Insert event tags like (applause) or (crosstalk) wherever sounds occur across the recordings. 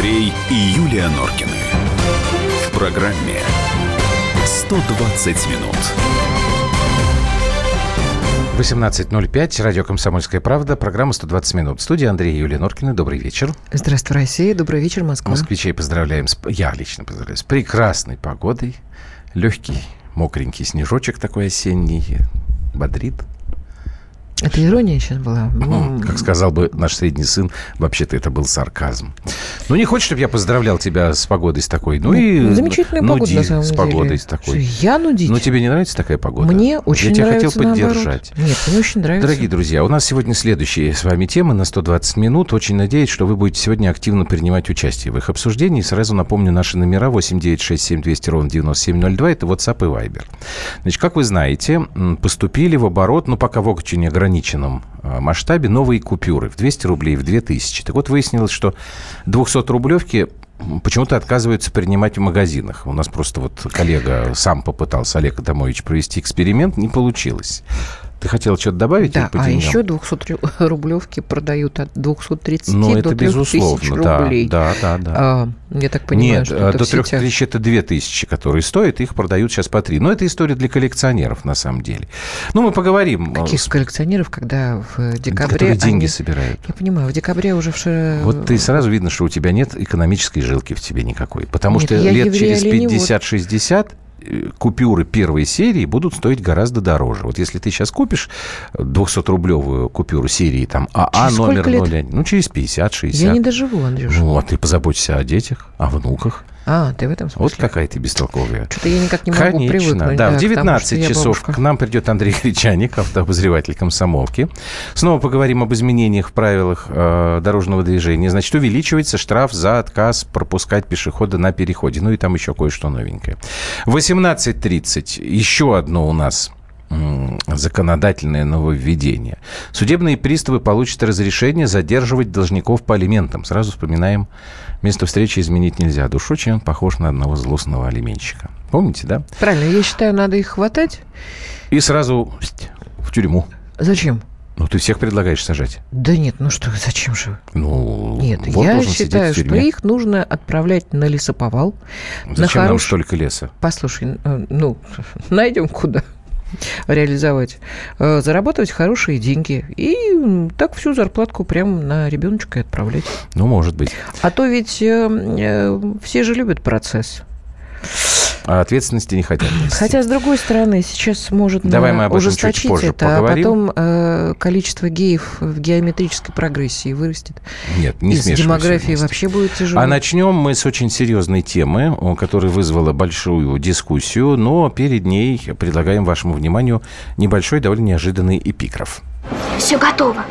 Андрей и Юлия Норкины. В программе 120 минут. 18.05, радио «Комсомольская правда», программа «120 минут». Студия Андрей и Юлия Норкина. Добрый вечер. Здравствуй, Россия. Добрый вечер, Москва. Москвичей поздравляем, с, я лично поздравляю, с прекрасной погодой. Легкий, мокренький снежочек такой осенний, бодрит. Это ирония сейчас была? (clears throat) Как сказал бы наш средний сын, вообще-то это был сарказм. Ну, не хочешь, чтобы я поздравлял тебя с погодой с такой? Ну, и Ну, замечательная погода, нуди на самом с деле. погодой с такой. Я нудить? Ну, тебе не нравится такая погода? Мне очень Я тебя нравится, хотел наоборот. поддержать. Нет, мне очень нравится. Дорогие друзья, у нас сегодня следующие с вами темы на 120 минут. Очень надеюсь, что вы будете сегодня активно принимать участие в их обсуждении. Сразу напомню наши номера 8 9 6 7 200 ровно 9702. Это WhatsApp и Viber. Значит, как вы знаете, поступили в оборот, ну, пока в очень ограниченном э, масштабе, новые купюры в 200 рублей, в 2000. Так вот, выяснилось, что 200-рублевки почему-то отказываются принимать в магазинах. У нас просто вот коллега сам попытался, Олег Адамович, провести эксперимент, не получилось. Ты хотел что-то добавить? Да, а еще 200 рублевки продают от 230 Ну, до это 3000 безусловно, да, рублей. да, да, да. А, я так понимаю, Нет, что это до в сетях. 3000 это 2000, которые стоят, их продают сейчас по 3. Но это история для коллекционеров, на самом деле. Ну, мы поговорим. э, Каких коллекционеров, когда в декабре... которые деньги они- собирают. Я понимаю, в декабре уже в Ши- Вот ты сразу видно, что у тебя нет экономической жилки в тебе никакой. Потому Нет, что лет через оленевод. 50-60 э, купюры первой серии будут стоить гораздо дороже. Вот если ты сейчас купишь 200-рублевую купюру серии там АА Через номер сколько лет? 01, ну, через 50-60. Я не доживу, Андрюша. Ну, а ты позаботься о детях, о внуках. А, ты в этом смысле? Вот какая ты бестолковая. Что-то я никак не могу Конечно, привыкнуть. да. к в тому, 19 что я часов к нам придет Андрей Гречаник, автообозреватель комсомолки. Снова поговорим об изменениях в правилах э, дорожного движения. Значит, увеличивается штраф за отказ пропускать пешехода на переходе. Ну и там еще кое-что новенькое. 18.30. Еще одно у нас законодательное нововведение. Судебные приставы получат разрешение задерживать должников по алиментам. Сразу вспоминаем, место встречи изменить нельзя. Душ очень он похож на одного злостного алименщика. Помните, да? Правильно, я считаю, надо их хватать. И сразу в тюрьму. Зачем? Ну, ты всех предлагаешь сажать. Да нет, ну что, зачем же? Ну, Нет, вор я считаю, что их нужно отправлять на лесоповал. Зачем на нам хорош- столько леса? Послушай, э, ну, (laughs) найдем куда реализовать. Э, Зарабатывать хорошие деньги. И так всю зарплатку прямо на ребеночка и отправлять. Ну, может быть. А то ведь э, э, все же любят процесс. А ответственности не хотят нести. Хотя, с другой стороны, сейчас может Давай мы об этом чуть позже это, поговорим. а потом э, количество геев в геометрической прогрессии вырастет. Нет, не И с демографией вместе. вообще будет тяжело. А начнем мы с очень серьезной темы, которая вызвала большую дискуссию, но перед ней предлагаем вашему вниманию небольшой, довольно неожиданный эпиграф. Все готово.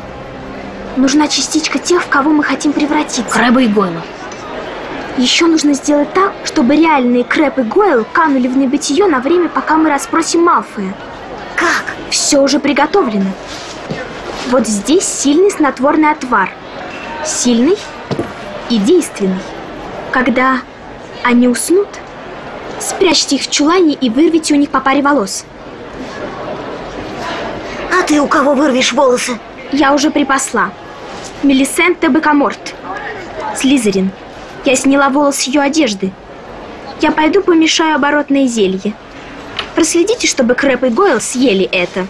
Нужна частичка тех, в кого мы хотим превратиться. Крэба и Гойла. Еще нужно сделать так, чтобы реальные Крэп и Гойл канули в небытие на время, пока мы расспросим Малфоя. Как? Все уже приготовлено. Вот здесь сильный снотворный отвар. Сильный и действенный. Когда они уснут, спрячьте их в чулане и вырвите у них по паре волос. А ты у кого вырвешь волосы? Я уже припасла. Мелисента Бекаморт. Слизерин. Я сняла волос с ее одежды. Я пойду помешаю оборотное зелье. Проследите, чтобы Крэп и Гойл съели это.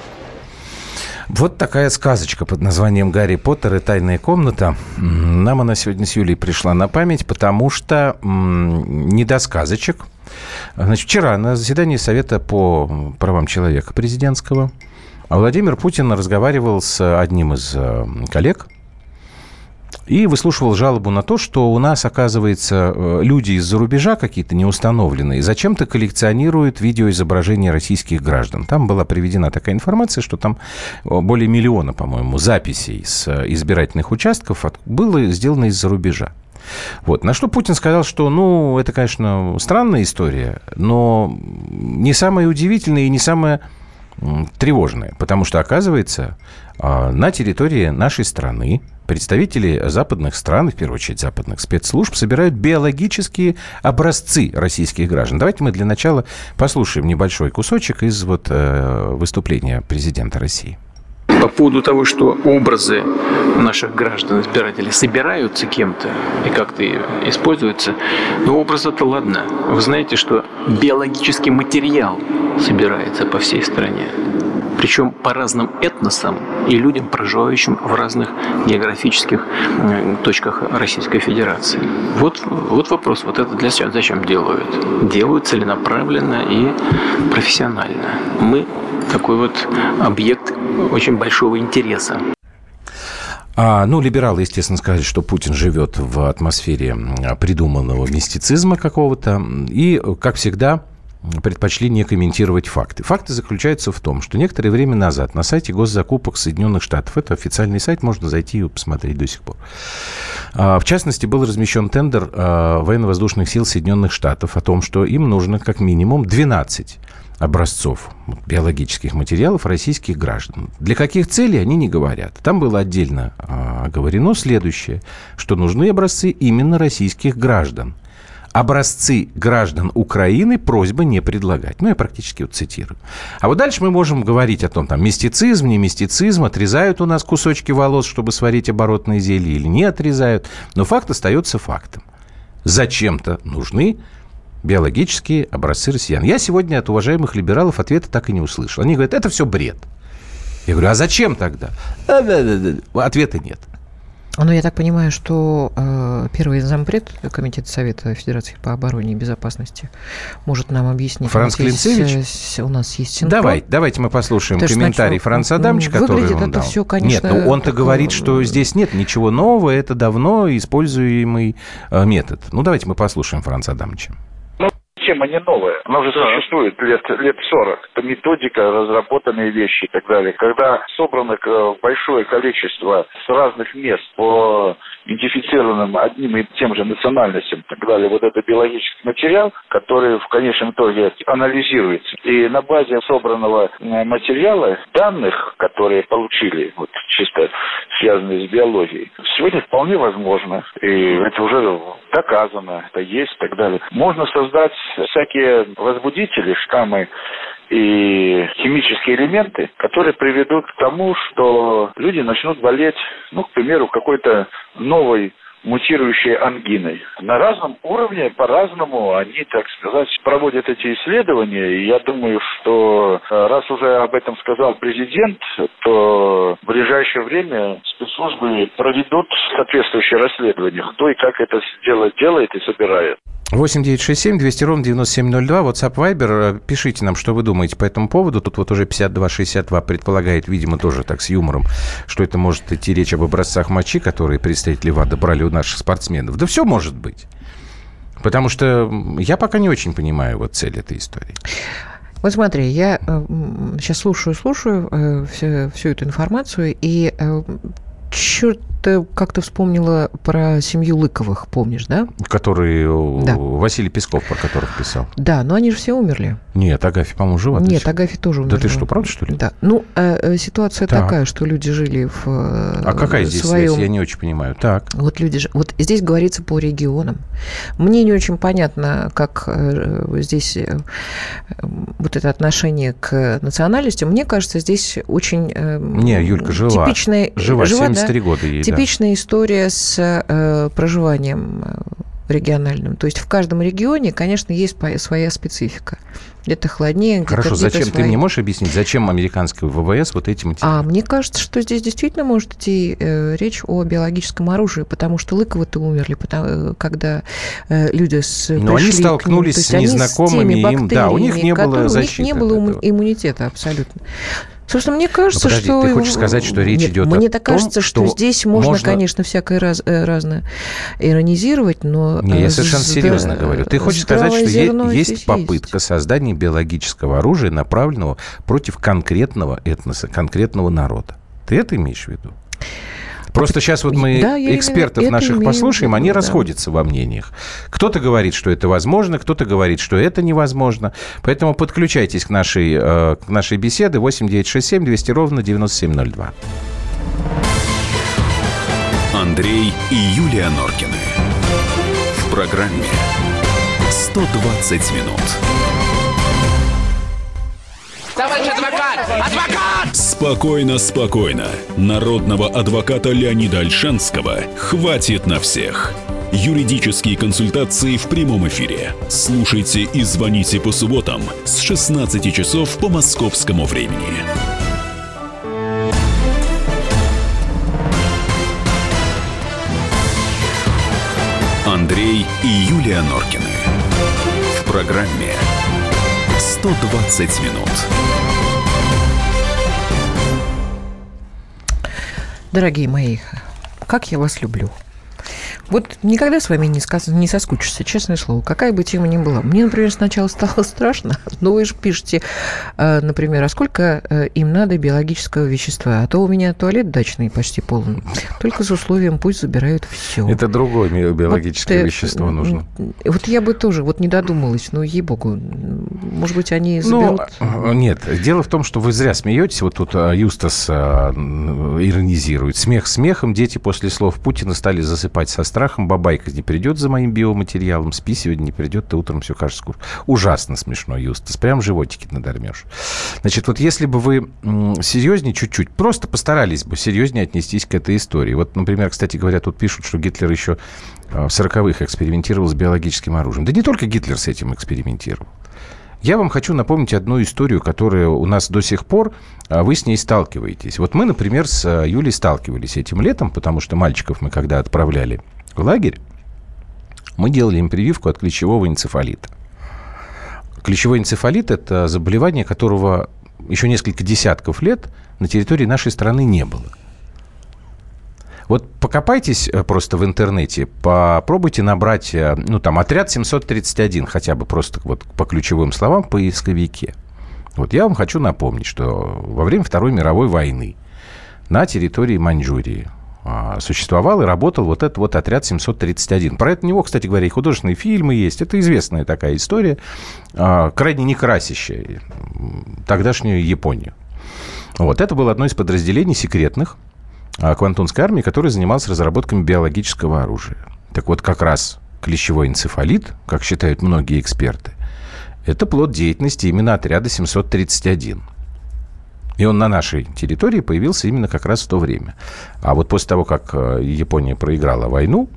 Вот такая сказочка под названием «Гарри Поттер и тайная комната». Нам она сегодня с Юлей пришла на память, потому что не до сказочек. Значит, вчера на заседании Совета по правам человека президентского Владимир Путин разговаривал с одним из э, коллег и выслушивал жалобу на то, что у нас, оказывается, э, люди из-за рубежа какие-то неустановленные зачем-то коллекционируют видеоизображения российских граждан. Там была приведена такая информация, что там э, более миллиона, по-моему, записей с э, избирательных участков было сделано из-за рубежа. Вот. На что Путин сказал, что, ну, это, конечно, странная история, но не самая удивительная и не самая м, тревожное, потому что, оказывается, на территории нашей страны представители западных стран, в первую очередь западных спецслужб, собирают биологические образцы российских граждан. Давайте мы для начала послушаем небольшой кусочек из вот э, выступления президента России. По поводу того, что образы наших граждан, избирателей собираются кем-то и как-то используются, ну, образ это ладно. Вы знаете, что биологический материал собирается по всей стране причем по разным этносам и людям, проживающим в разных географических э, точках Российской Федерации. Вот, вот вопрос, вот это для себя зачем делают? Делают целенаправленно и профессионально. Мы такой вот объект очень большого интереса. А, ну, либералы, естественно, сказали, что Путин живет в атмосфере придуманного мистицизма какого-то. И, как всегда, предпочли не комментировать факты. Факты заключаются в том, что некоторое время назад на сайте госзакупок Соединенных Штатов, это официальный сайт, можно зайти и посмотреть до сих пор, а, в частности, был размещен тендер а, военно-воздушных сил Соединенных Штатов о том, что им нужно как минимум 12 образцов биологических материалов российских граждан. Для каких целей они не говорят. Там было отдельно э, говорено следующее, что нужны образцы именно российских граждан – образцы граждан Украины просьба не предлагать. Ну, я практически вот цитирую. А вот дальше мы можем говорить о том, там, мистицизм, не мистицизм, отрезают у нас кусочки волос, чтобы сварить оборотные зелья или не отрезают. Но факт остается фактом. Зачем-то нужны биологические образцы россиян. Я сегодня от уважаемых либералов ответа так и не услышал. Они говорят, это все бред. Я говорю, а зачем тогда? Ответа нет. Ну, я так понимаю, что э, первый зампред Комитета Совета Федерации по обороне и безопасности может нам объяснить. Франц Клинцевич? Есть, у нас есть синхрон. Давай, давайте мы послушаем Потому комментарий что, Франца Адамовича, который он это дал. все, конечно... Нет, ну он-то говорит, что здесь нет ничего нового, это давно используемый э, метод. Ну, давайте мы послушаем Франца Адамовича тема не новая. Она уже да. существует лет, лет 40. Это методика, разработанные вещи и так далее. Когда собрано большое количество с разных мест по идентифицированным одним и тем же национальностям и так далее, вот это биологический материал, который в конечном итоге анализируется. И на базе собранного материала, данных, которые получили, вот чисто связанные с биологией, сегодня вполне возможно, и это уже доказано, это есть и так далее. Можно создать всякие возбудители, штаммы и химические элементы, которые приведут к тому, что люди начнут болеть, ну, к примеру, какой-то новой мутирующей ангиной. На разном уровне, по-разному они, так сказать, проводят эти исследования. И я думаю, что э, раз уже об этом сказал президент, то в ближайшее время спецслужбы проведут соответствующее расследование, кто и как это делает, делает и собирает. 8 9 6 7 200 ровно 9702. WhatsApp Viber. Пишите нам, что вы думаете по этому поводу. Тут вот уже 52-62 предполагает, видимо, тоже так с юмором, что это может идти речь об образцах мочи, которые представители ВАДА брали у наших спортсменов. Да все может быть. Потому что я пока не очень понимаю вот цель этой истории. Вот смотри, я сейчас слушаю, слушаю э, всю, всю эту информацию, и э, черт как-то вспомнила про семью Лыковых, помнишь, да? Который э, да. Василий Песков, про которых писал. Да, но они же все умерли. Нет, Агафи, по-моему, жива. Нет, Агафи тоже умерла. Да ты что, правда, что ли? Да. Ну, э, ситуация так. такая, что люди жили в э, А какая здесь своем... связь? Я не очень понимаю. Так. Вот люди же... Вот здесь говорится по регионам. Мне не очень понятно, как э, здесь э, вот это отношение к национальности. Мне кажется, здесь очень... Э, не, Юлька жива. Типичная... Жива, жива 73 да? года ей, Типичная история с э, проживанием э, региональным. То есть в каждом регионе, конечно, есть своя специфика. Где-то холоднее, Хорошо, где зачем? Свои. Ты мне можешь объяснить, зачем американское ВВС вот эти материалы? А мне кажется, что здесь действительно может идти э, речь о биологическом оружии, потому что Лыковы-то умерли, потому, э, когда э, люди с, Но они столкнулись ним, с незнакомыми с им, да, у них не было защиты. У них не было иммунитета абсолютно. Собственно, мне кажется, подожди, что... ты хочешь сказать, что речь Нет, идет мне о так том, кажется, что, что здесь можно, можно, конечно, всякое раз, э, разное иронизировать, но... Не, я э, совершенно зда... серьезно говорю. Ты хочешь сказать, что есть, есть попытка создания биологического оружия, направленного против конкретного этноса, конкретного народа. Ты это имеешь в виду? Просто сейчас вот мы да, экспертов наших послушаем, они да. расходятся во мнениях. Кто-то говорит, что это возможно, кто-то говорит, что это невозможно. Поэтому подключайтесь к нашей, э, к нашей беседе 8967 200 ровно 9702. Андрей и Юлия Норкины. В программе 120 минут. Адвокат! Спокойно, спокойно. Народного адвоката Леонида Альшанского хватит на всех. Юридические консультации в прямом эфире. Слушайте и звоните по субботам с 16 часов по московскому времени. Андрей и Юлия Норкины. В программе 120 минут. Дорогие мои, как я вас люблю. Вот никогда с вами не, сказ... не соскучишься, честное слово, какая бы тема ни была. Мне, например, сначала стало (laughs) страшно, но вы же пишете, э, например, а сколько э, им надо биологического вещества? А то у меня туалет дачный почти полный. Только с условием пусть забирают все. Это другое биологическое вот, вещество нужно. Вот я бы тоже вот не додумалась, но ей-богу, может быть, они заберут... Ну, нет, дело в том, что вы зря смеетесь. Вот тут Юстас иронизирует. Смех смехом, дети после слов Путина стали засыпать со страхом страхом бабайка не придет за моим биоматериалом, спи сегодня не придет, ты утром все кажется скучно. Ужасно смешно, Юстас. Прям животики надормешь. Значит, вот если бы вы серьезнее чуть-чуть, просто постарались бы серьезнее отнестись к этой истории. Вот, например, кстати говоря, тут пишут, что Гитлер еще в 40-х экспериментировал с биологическим оружием. Да не только Гитлер с этим экспериментировал. Я вам хочу напомнить одну историю, которая у нас до сих пор, а, вы с ней сталкиваетесь. Вот мы, например, с Юлей сталкивались этим летом, потому что мальчиков мы когда отправляли лагерь, мы делали им прививку от клещевого энцефалита. Клещевой энцефалит – это заболевание, которого еще несколько десятков лет на территории нашей страны не было. Вот покопайтесь э, просто в интернете, попробуйте набрать, э, ну, там, отряд 731, хотя бы просто вот по ключевым словам, поисковике. Вот я вам хочу напомнить, что во время Второй мировой войны на территории Маньчжурии существовал и работал вот этот вот отряд 731. Про это него, кстати говоря, и художественные фильмы есть. Это известная такая история, а, крайне некрасящая тогдашнюю Японию. Вот, это было одно из подразделений секретных а, Квантунской армии, который занимался разработками биологического оружия. Так вот, как раз клещевой энцефалит, как считают многие эксперты, это плод деятельности именно отряда 731. И он на нашей территории появился именно как раз в то время. А вот после того, как э, Япония проиграла войну,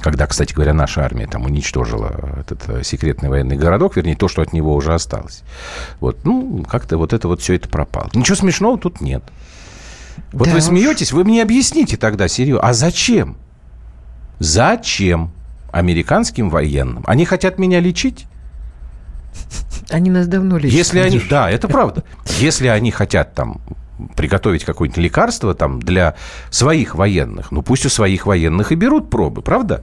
когда, кстати говоря, наша армия там уничтожила этот э, секретный военный городок, вернее, то, что от него уже осталось. Вот, ну, как-то вот это вот все это пропало. Ничего смешного тут нет. Вот да вы смеетесь, вы мне объясните тогда, серьезно, а зачем? Зачем американским военным? Они хотят меня лечить? Они нас давно лечат. Если они, да, это правда. Если они хотят там приготовить какое-нибудь лекарство там для своих военных, ну пусть у своих военных и берут пробы, правда?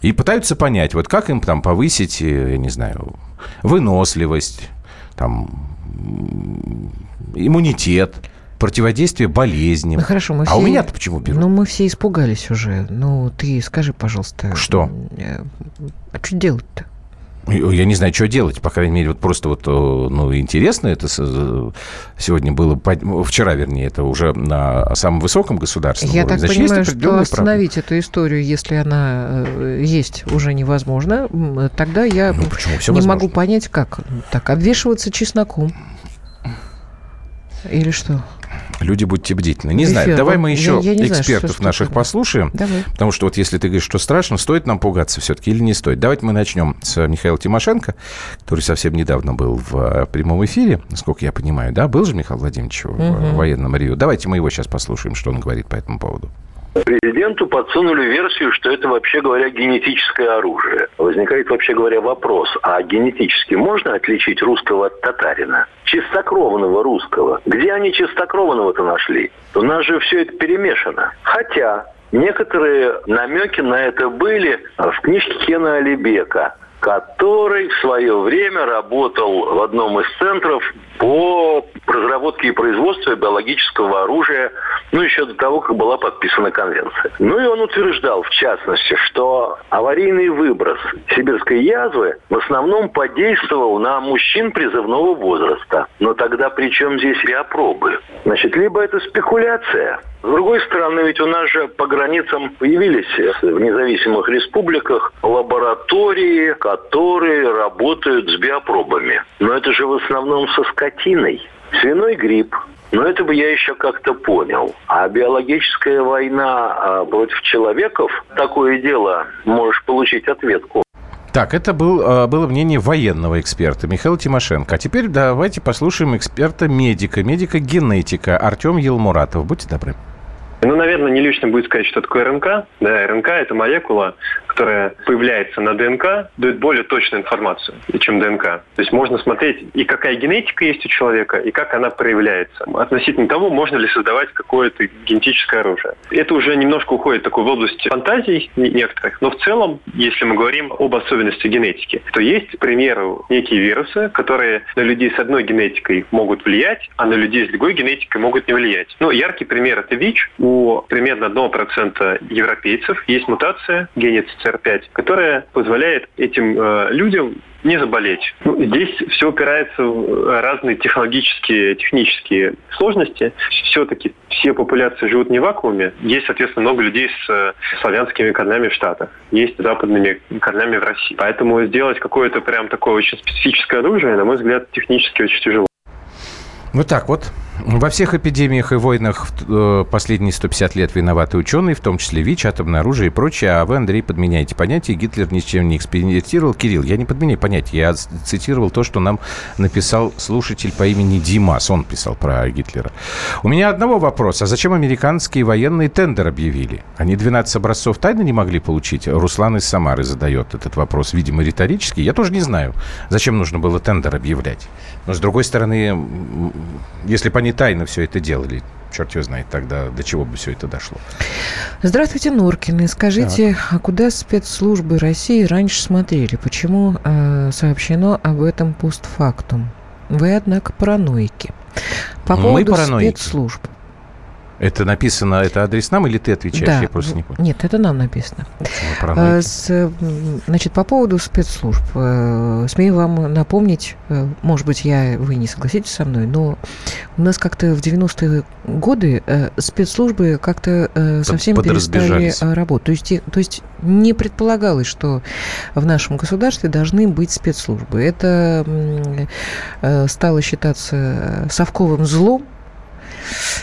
И пытаются понять, вот как им там повысить, э, я не знаю, выносливость, там, иммунитет, противодействие болезням. Ну, хорошо, мы а все... у меня-то почему берут? Ну, мы все испугались уже. Ну, ты скажи, пожалуйста. Что? Э, а что делать-то? Я не знаю, что делать, по крайней мере, вот просто вот, ну, интересно это сегодня было, вчера, вернее, это уже на самом высоком государственном Я уровне. так Значит, понимаю, что остановить правда. эту историю, если она э, есть, уже невозможно, тогда я ну, почему? Все не возможно. могу понять, как. Так, обвешиваться чесноком. Или что? Люди, будьте бдительны. Не Эфир. знаю, давай мы еще я, я экспертов знаю, наших такое. послушаем. Давай. Потому что вот если ты говоришь, что страшно, стоит нам пугаться все-таки или не стоит. Давайте мы начнем с Михаила Тимошенко, который совсем недавно был в э, прямом эфире, насколько я понимаю, да? Был же Михаил Владимирович угу. в военном Рио. Давайте мы его сейчас послушаем, что он говорит по этому поводу. Президенту подсунули версию, что это, вообще говоря, генетическое оружие. Возникает, вообще говоря, вопрос, а генетически можно отличить русского от татарина? Чистокровного русского. Где они чистокровного-то нашли? У нас же все это перемешано. Хотя некоторые намеки на это были в книжке Кена Алибека который в свое время работал в одном из центров по разработке и производству биологического оружия, ну, еще до того, как была подписана конвенция. Ну, и он утверждал, в частности, что аварийный выброс сибирской язвы в основном подействовал на мужчин призывного возраста. Но тогда при чем здесь биопробы? Значит, либо это спекуляция, с другой стороны, ведь у нас же по границам появились в независимых республиках лаборатории, которые работают с биопробами. Но это же в основном со скотиной. Свиной грипп. Но это бы я еще как-то понял. А биологическая война а, против человеков, такое дело, можешь получить ответку. Так, это был, э, было мнение военного эксперта Михаила Тимошенко. А теперь давайте послушаем эксперта-медика, медика-генетика Артем Елмуратов. Будьте добры. Ну, наверное, не лично будет сказать, что такое РНК. Да, РНК – это молекула, которая появляется на ДНК, дает более точную информацию, чем ДНК. То есть можно смотреть и какая генетика есть у человека, и как она проявляется. Относительно того, можно ли создавать какое-то генетическое оружие. Это уже немножко уходит такой в область фантазий некоторых, но в целом, если мы говорим об особенностях генетики, то есть, к примеру, некие вирусы, которые на людей с одной генетикой могут влиять, а на людей с другой генетикой могут не влиять. Ну, яркий пример – это ВИЧ. У примерно 1% европейцев есть мутация гене CR5, которая позволяет этим э, людям не заболеть. Ну, здесь все опирается в разные технологические, технические сложности. Все-таки все популяции живут не в вакууме. Есть, соответственно, много людей с э, славянскими корнями в Штатах. Есть западными корнями в России. Поэтому сделать какое-то прям такое очень специфическое оружие, на мой взгляд, технически очень тяжело. Вот так вот. Во всех эпидемиях и войнах э, последние 150 лет виноваты ученые, в том числе ВИЧ, атомное оружие и прочее. А вы, Андрей, подменяете понятие. Гитлер ни с чем не экспериментировал. Кирилл, я не подменяю понятие. Я цитировал то, что нам написал слушатель по имени Димас. Он писал про Гитлера. У меня одного вопроса. А зачем американские военные тендер объявили? Они 12 образцов тайно не могли получить? Руслан из Самары задает этот вопрос, видимо, риторический. Я тоже не знаю, зачем нужно было тендер объявлять. Но, с другой стороны, если бы они тайно все это делали, черт его знает тогда, до чего бы все это дошло. Здравствуйте, Норкины. Скажите, так. а куда спецслужбы России раньше смотрели? Почему э, сообщено об этом постфактум? Вы, однако, параноики. По поводу Мы параноики. спецслужб. Это написано, это адрес нам или ты отвечаешь? Да. Я просто не понял. Нет, это нам написано. А, с, значит, по поводу спецслужб. Э, смею вам напомнить, э, может быть, я, вы не согласитесь со мной, но у нас как-то в 90-е годы э, спецслужбы как-то совсем перестали работать. То есть, то есть не предполагалось, что в нашем государстве должны быть спецслужбы. Это стало считаться совковым злом,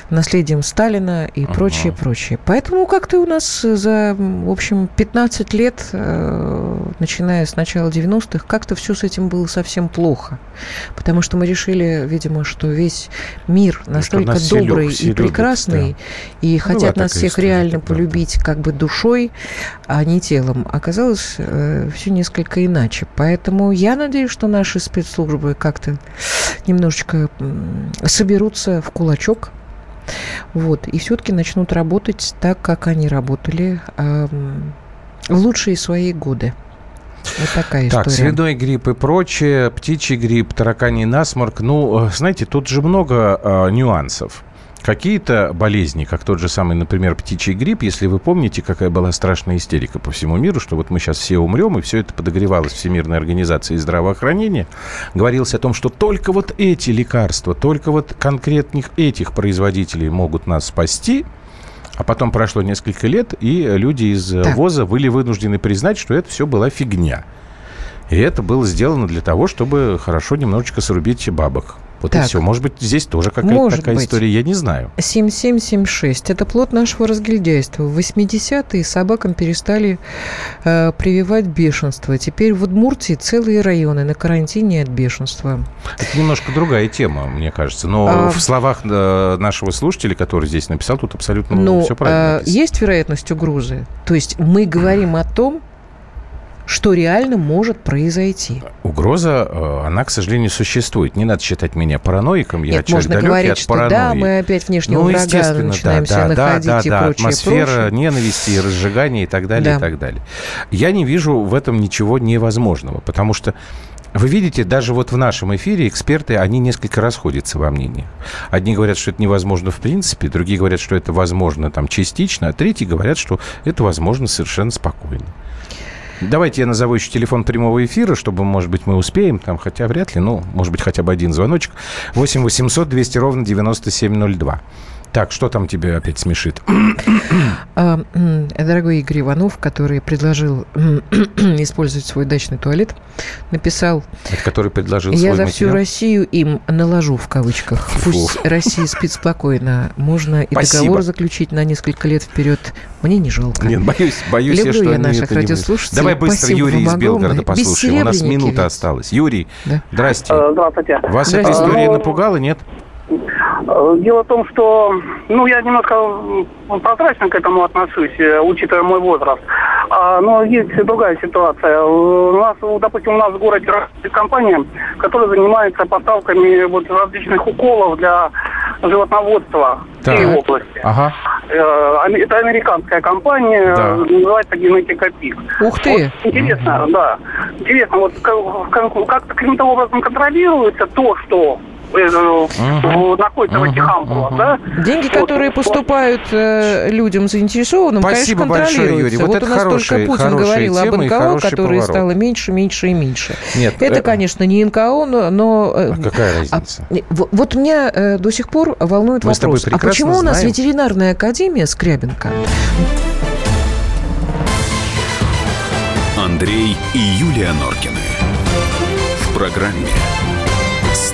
наследием Сталина и прочее, uh прочее. Поэтому как-то у нас за, в общем, 15 лет, э, начиная с начала 90-х, как-то все с этим было совсем плохо. Потому что мы решили, видимо, что весь мир настолько добрый и прекрасный, любят, да. и ну, хотят нас всех история, реально полюбить как бы душой, а не телом. Оказалось э, все несколько иначе. Поэтому я надеюсь, что наши спецслужбы как-то немножечко соберутся в кулачок, вот, и все-таки начнут работать так, как они работали э, в лучшие свои годы. Вот такая так, история. свиной грипп и прочее, птичий грипп, тараканий насморк. Ну, э, знаете, тут же много э, нюансов. Какие-то болезни, как тот же самый, например, птичий грипп, если вы помните, какая была страшная истерика по всему миру, что вот мы сейчас все умрем, и все это подогревалось Всемирной организацией здравоохранения, говорилось о том, что только вот эти лекарства, только вот конкретных этих производителей могут нас спасти, а потом прошло несколько лет, и люди из так. ВОЗа были вынуждены признать, что это все была фигня. И это было сделано для того, чтобы хорошо немножечко срубить бабок. Вот так. и все. Может быть, здесь тоже какая-то такая быть. история, я не знаю. 7776. Это плод нашего разгильдяйства. В 80-е собакам перестали э, прививать бешенство. Теперь в Удмуртии целые районы на карантине от бешенства. Это немножко другая тема, мне кажется. Но а... в словах э, нашего слушателя, который здесь написал, тут абсолютно ну, все правильно. Э, есть вероятность угрозы? То есть мы говорим о том, что реально может произойти. Угроза, э, она, к сожалению, существует. Не надо считать меня параноиком, я Нет, человек можно говорить, от что паранойи. да, мы опять внешнего ну, врага начинаем да, да, находить да, да, и да, прочее, атмосфера прочее. ненависти, разжигания и так далее, да. и так далее. Я не вижу в этом ничего невозможного, потому что вы видите, даже вот в нашем эфире эксперты, они несколько расходятся во мнении. Одни говорят, что это невозможно в принципе, другие говорят, что это возможно там частично, а третьи говорят, что это возможно совершенно спокойно. Давайте я назову еще телефон прямого эфира, чтобы, может быть, мы успеем, там, хотя вряд ли, ну, может быть, хотя бы один звоночек. 8 800 200 ровно 9702. Так, что там тебе опять смешит? (clears throat) А, дорогой Игорь Иванов, который предложил (clears throat) использовать свой дачный туалет, написал... Это который предложил Я свой за материал? всю Россию им наложу в кавычках. Пусть Россия спит спокойно. Можно и Спасибо. договор заключить на несколько лет вперед. Мне не жалко. Нет, боюсь, боюсь Люблю я, что я наших радиослушателей. Давай быстро Спасибо Юрий из Белгорода послушаем. У нас минута осталась. Юрий, Да. здрасте. Э, Здравствуйте. Вас эта история напугала, нет? Дело в том, что, ну, я немножко прозрачно к этому отношусь, э, учитывая мой возраст. А, но есть другая ситуация. У нас, допустим, у нас в городе работает компания, которая занимается поставками вот различных уколов для животноводства в Так. всей области. Ага. Э, Это американская компания, Да. называется Генетика Пик. Ух ты! Вот интересно, да. Интересно, вот как- как- как-то каким-то образом контролируется то, что э, находится в ампулах, Мгм. да? Деньги, Вот. которые поступают э, людям заинтересованным, Спасибо конечно, большое, контролируются. Юрий. Вот вот это у нас хорошая- только Путин говорил об НКО, которые стало меньше, меньше и меньше. Нет, Это, э, конечно, не НКО, но... но, э, А какая а, разница? э, вот меня э, до сих пор волнует Мы вопрос, а почему у нас ветеринарная академия Скрябинка Андрей и Юлия Норкины. В программе